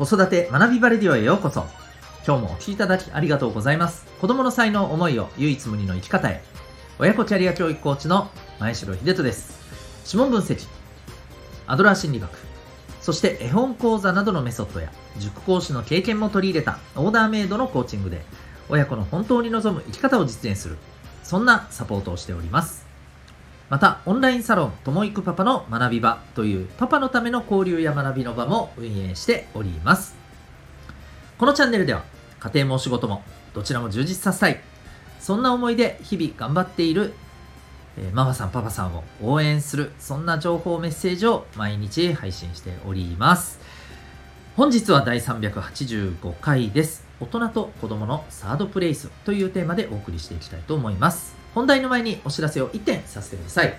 子育て学びバレディオへようこそ。今日もお聴きいただきありがとうございます。子供の才能思いを唯一無二の生き方へ。親子キャリア教育コーチの前城秀人です。指紋分析アドラー心理学そして絵本講座などのメソッドや塾講師の経験も取り入れたオーダーメイドのコーチングで親子の本当に望む生き方を実現するそんなサポートをしております。また、オンラインサロン、ともいくパパの学び場というパパのための交流や学びの場も運営しております。このチャンネルでは、家庭もお仕事もどちらも充実させたい。そんな思いで日々頑張っている、えー、ママさん、パパさんを応援する、そんな情報メッセージを毎日配信しております。本日は第385回です。大人と子供のサードプレイスというテーマでお送りしていきたいと思います。本題の前にお知らせを1点させてください。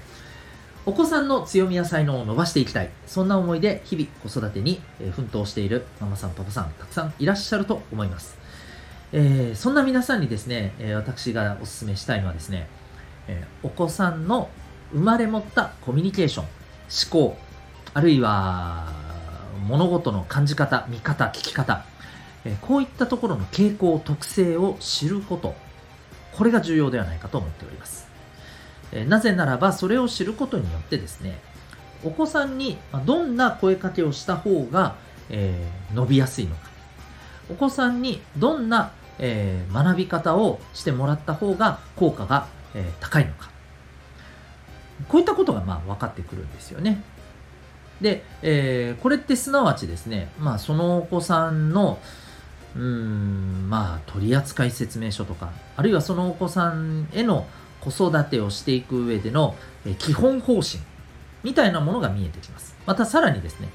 お子さんの強みや才能を伸ばしていきたい。そんな思いで日々子育てに奮闘しているママさん、パパさん、たくさんいらっしゃると思います。えー、そんな皆さんにですね、私がお勧めしたいのはですね、お子さんの生まれ持ったコミュニケーション、思考、あるいは物事の感じ方、見方、聞き方、こういったところの傾向、特性を知ることこれが重要ではないかと思っております。なぜならば、それを知ることによってですね、お子さんにどんな声かけをした方が、えー、伸びやすいのか、お子さんにどんな、えー、学び方をしてもらった方が効果が、えー、高いのか、こういったことがまあ分かってくるんですよね。で、えー、これってすなわちですね、まあ、そのお子さんの、うーんまあ取扱説明書とかあるいはそのお子さんへの子育てをしていく上での基本方針みたいなものが見えてきます。またさらにですね、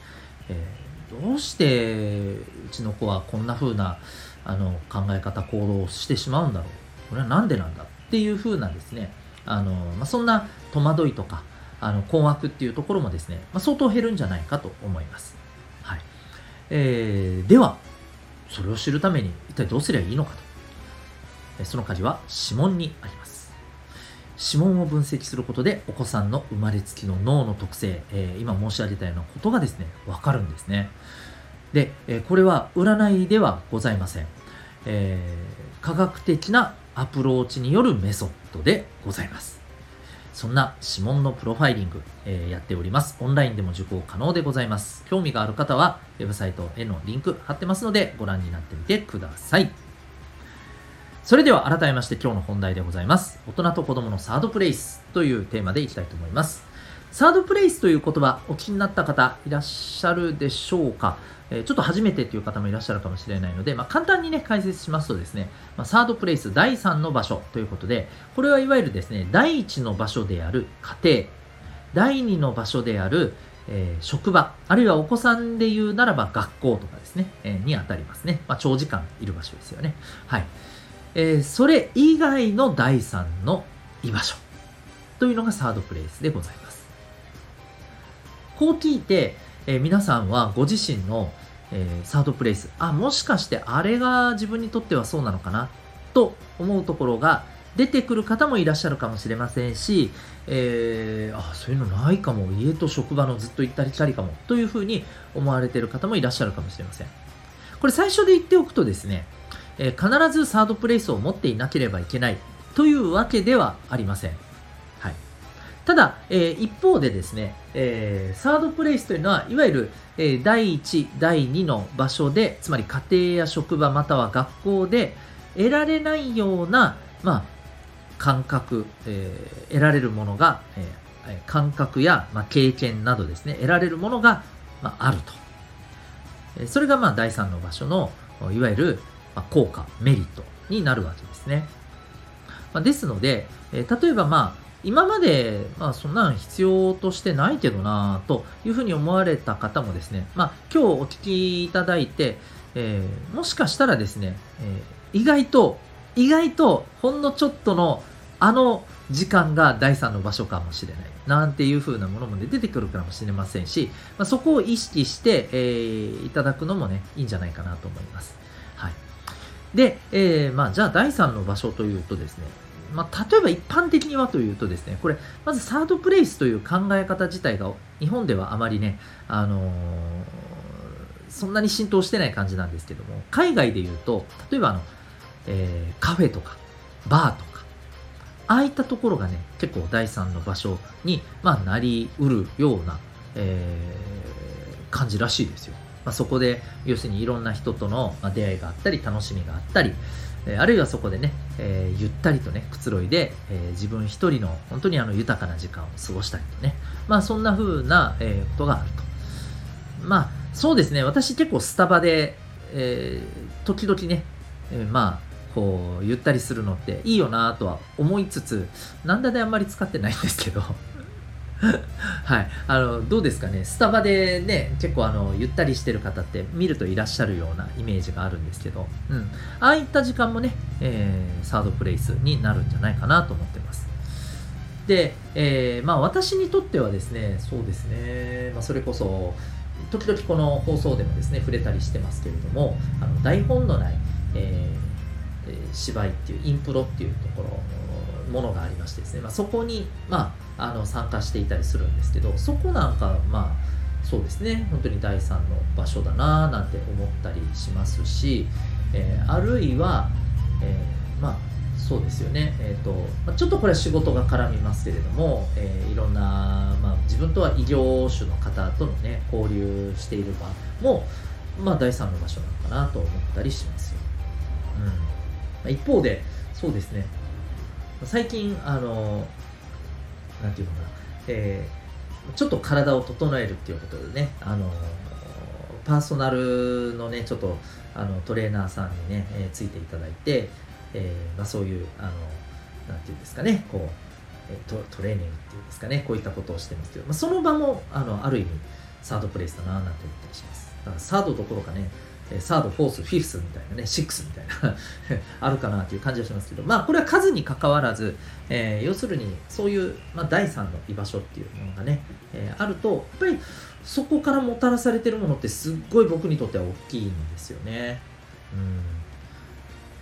えー、どうしてうちの子はこんな風なあの考え方行動をしてしまうんだろう。これは何でなんだっていう風なですね。あの、まあ、そんな戸惑いとかあの困惑っていうところもですね、まあ、相当減るんじゃないかと思います。はい。えー、ではそれを知るために一体どうすればいいのかと。その舵は指紋にあります。指紋を分析することでお子さんの生まれつきの脳の特性、えー、今申し上げたようなことがですね、わかるんですね。で、えー、これは占いではございません。えー、科学的なアプローチによるメソッドでございます。そんな指紋のプロファイリング、えー、やっております。オンラインでも受講可能でございます。興味がある方は、ウェブサイトへのリンク貼ってますので、ご覧になってみてください。それでは改めまして今日の本題でございます。大人と子供のサードプレイスというテーマでいきたいと思います。サードプレイスという言葉、お聞きになった方いらっしゃるでしょうか？えちょっと初めてっていう方もいらっしゃるかもしれないので、まあ、簡単にね、解説しますとですね、まあ、サードプレイス第3の場所ということで、これはいわゆるですね、第1の場所である家庭、第2の場所である、えー、職場、あるいはお子さんで言うならば学校とかですね、えー、にあたりますね。まあ、長時間いる場所ですよね。はい。えー、それ以外の第3の居場所というのがサードプレイスでございます。こう聞いて、えー、皆さんはご自身の、えー、サードプレイス、あ、もしかしてあれが自分にとってはそうなのかなと思うところが出てくる方もいらっしゃるかもしれませんし、えー、あ、そういうのないかも、家と職場のずっと行ったり来たりかも、というふうに思われている方もいらっしゃるかもしれません。これ最初で言っておくとですね、え、必ずサードプレイスを持っていなければいけないというわけではありません。ただ、えー、一方でですね、えー、サードプレイスというのは、いわゆる、えー、第1、第2の場所で、つまり家庭や職場または学校で得られないような、まあ、感覚、えー、得られるものが、えー、感覚や、まあ、経験などですね、得られるものが、まあ、あると。それが、まあ、第3の場所の、いわゆる、まあ、効果、メリットになるわけですね。まあ、ですので、えー、例えば、まあ、今まで、まあ、そんなん必要としてないけどなというふうに思われた方もですね、まあ、今日お聞きいただいて、えー、もしかしたらですね、えー、意外と、意外とほんのちょっとのあの時間が第三の場所かもしれない。なんていう風なものも、ね、出てくるかもしれませんし、まあ、そこを意識して、えー、いただくのもね、いいんじゃないかなと思います。はい。で、えー、まあ、じゃあ第三の場所というとですね、まあ、例えば一般的にはというとですね、これ、まずサードプレイスという考え方自体が日本ではあまりね、あのー、そんなに浸透してない感じなんですけども、海外で言うと、例えばあの、えー、カフェとか、バーとか、ああいったところがね、結構第三の場所に、まあ、なりうるような、えー、感じらしいですよ。まあ、そこで、要するにいろんな人との出会いがあったり、楽しみがあったり、あるいはそこでね、えー、ゆったりとね、くつろいで、えー、自分一人の本当にあの豊かな時間を過ごしたりとね、まあそんな風な、えー、ことがあると。まあそうですね、私結構スタバで、えー、時々ね、えー、まあこうゆったりするのっていいよなとは思いつつ、なんだであんまり使ってないんですけど。はい。あの、どうですかね。スタバでね、結構あの、ゆったりしてる方って見るといらっしゃるようなイメージがあるんですけど、うん。ああいった時間もね、えー、サードプレイスになるんじゃないかなと思ってます。で、えー、まあ私にとってはですね、そうですね、まあそれこそ、時々この放送でもですね、触れたりしてますけれども、あの台本のない、えー、芝居っていうインプロっていうところものがありましてですね、まあ、そこに、まあ、あの参加していたりするんですけどそこなんかまあそうですね本当に第三の場所だななんて思ったりしますし、えー、あるいは、えー、まあそうですよね、えーとま、ちょっとこれは仕事が絡みますけれども、えー、いろんな、まあ、自分とは異業種の方とのね交流している場も、まあ、第三の場所なのかなと思ったりしますよ、うん。ま、一方でそうですね。最近、あの、なんていうのかな、えー、ちょっと体を整えるっていうことでね、あの、パーソナルのね、ちょっと、あの、トレーナーさんにね、えー、ついていただいて、えー、まあ、そういう、あの、なんていうんですかね、こう、トトレーニングっていうんですかね、こういったことをしてますけど、まあ、その場も、あの、ある意味、サードプレイスだな、なんて思ったりします。だからサードどころかね、サード、フォース、フィフスみたいなね、シックスみたいな あるかなという感じはしますけど、まあこれは数に関わらず、えー、要するにそういう、まあ、第三の居場所っていうものがね、えー、あると、やっぱりそこからもたらされてるものってすっごい僕にとっては大きいんですよね。うん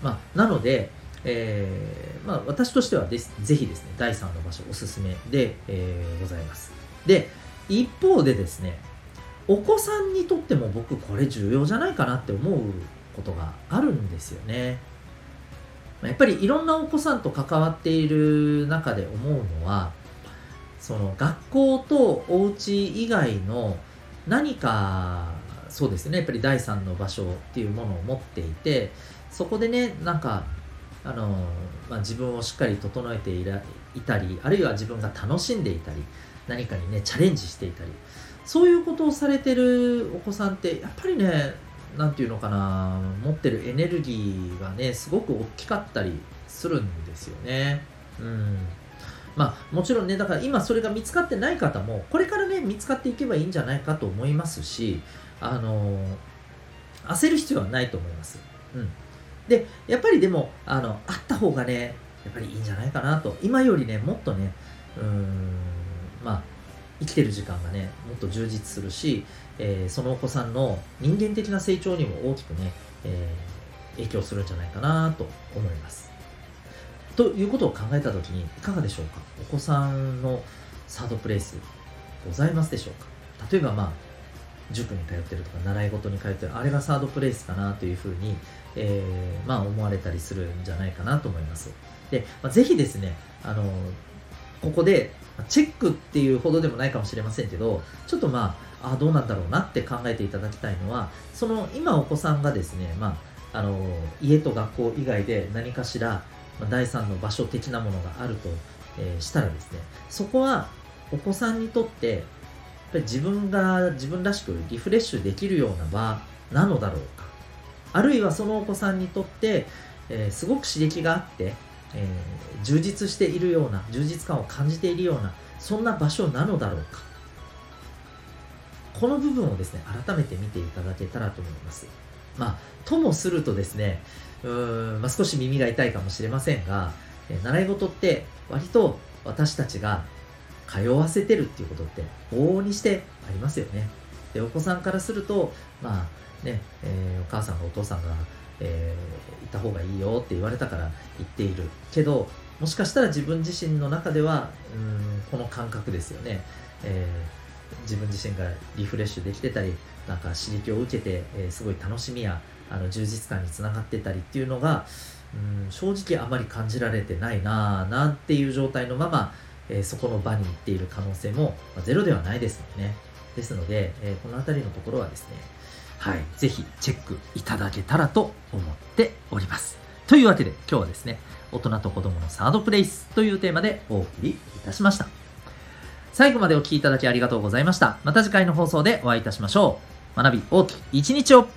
まあ、なので、えーまあ、私としてはですぜひですね、第三の場所おすすめで、えー、ございます。で、一方でですね、お子さんにとっても僕これ重要じゃないかなって思うことがあるんですよね。やっぱりいろんなお子さんと関わっている中で思うのはその学校とお家以外の何かそうですねやっぱり第三の場所っていうものを持っていてそこでねなんかあの、まあ、自分をしっかり整えていらいたりあるいは自分が楽しんでいたり何かにねチャレンジしていたり。そういうことをされてるお子さんってやっぱりね何て言うのかな持ってるエネルギーがねすごく大きかったりするんですよね。うん。まあもちろんねだから今それが見つかってない方もこれからね見つかっていけばいいんじゃないかと思いますしあの焦る必要はないと思います。うん。でやっぱりでもあのあった方がねやっぱりいいんじゃないかなと。今よりねもっとねうーんまあ生きてる時間がねもっと充実するし、えー、そのお子さんの人間的な成長にも大きくね、えー、影響するんじゃないかなと思います。ということを考えた時にいかがでしょうか？お子さんのサードプレイスございますでしょうか？例えばまあ塾に通ってるとか習い事に通ってるあれがサードプレイスかなというふうに、えー、まあ思われたりするんじゃないかなと思います。で、まあ、ぜひですねあのここでチェックっていうほどでもないかもしれませんけど、ちょっとまあ、あどうなんだろうなって考えていただきたいのは、その今お子さんがですね、まあ、あの家と学校以外で何かしら、まあ、第三の場所的なものがあると、えー、したらですね、そこはお子さんにとって、やっぱり自分が自分らしくリフレッシュできるような場なのだろうか。あるいはそのお子さんにとって、えー、すごく刺激があって、えー、充実しているような充実感を感じているようなそんな場所なのだろうか。この部分をですね改めて見ていただけたらと思います。まあともするとですねうーん、まあ、少し耳が痛いかもしれませんが、えー、習い事って割と私たちが通わせてるっていうことって往々にしてありますよね。でお子さんからするとまあね、えー、お母さんがお父さんがえー、行った方がいいよって言われたから行っているけどもしかしたら自分自身の中ではうんこの感覚ですよね、えー、自分自身がリフレッシュできてたりなんか刺激を受けて、えーすごい楽しみやあの充実感につながってたりっていうのが、うん、正直あまり感じられてないなあなんていう状態のまま、えーそこの場に行っている可能性も、まあゼロではないですのでね。ですので、えーこの辺りのところはですね、はい、ぜひチェックいただけたらと思っております。というわけで今日はですね、大人と子供のサードプレイスというテーマでお送りいたしました。最後までお聴きいただきありがとうございました。また次回の放送でお会いいたしましょう。学び大きい一日を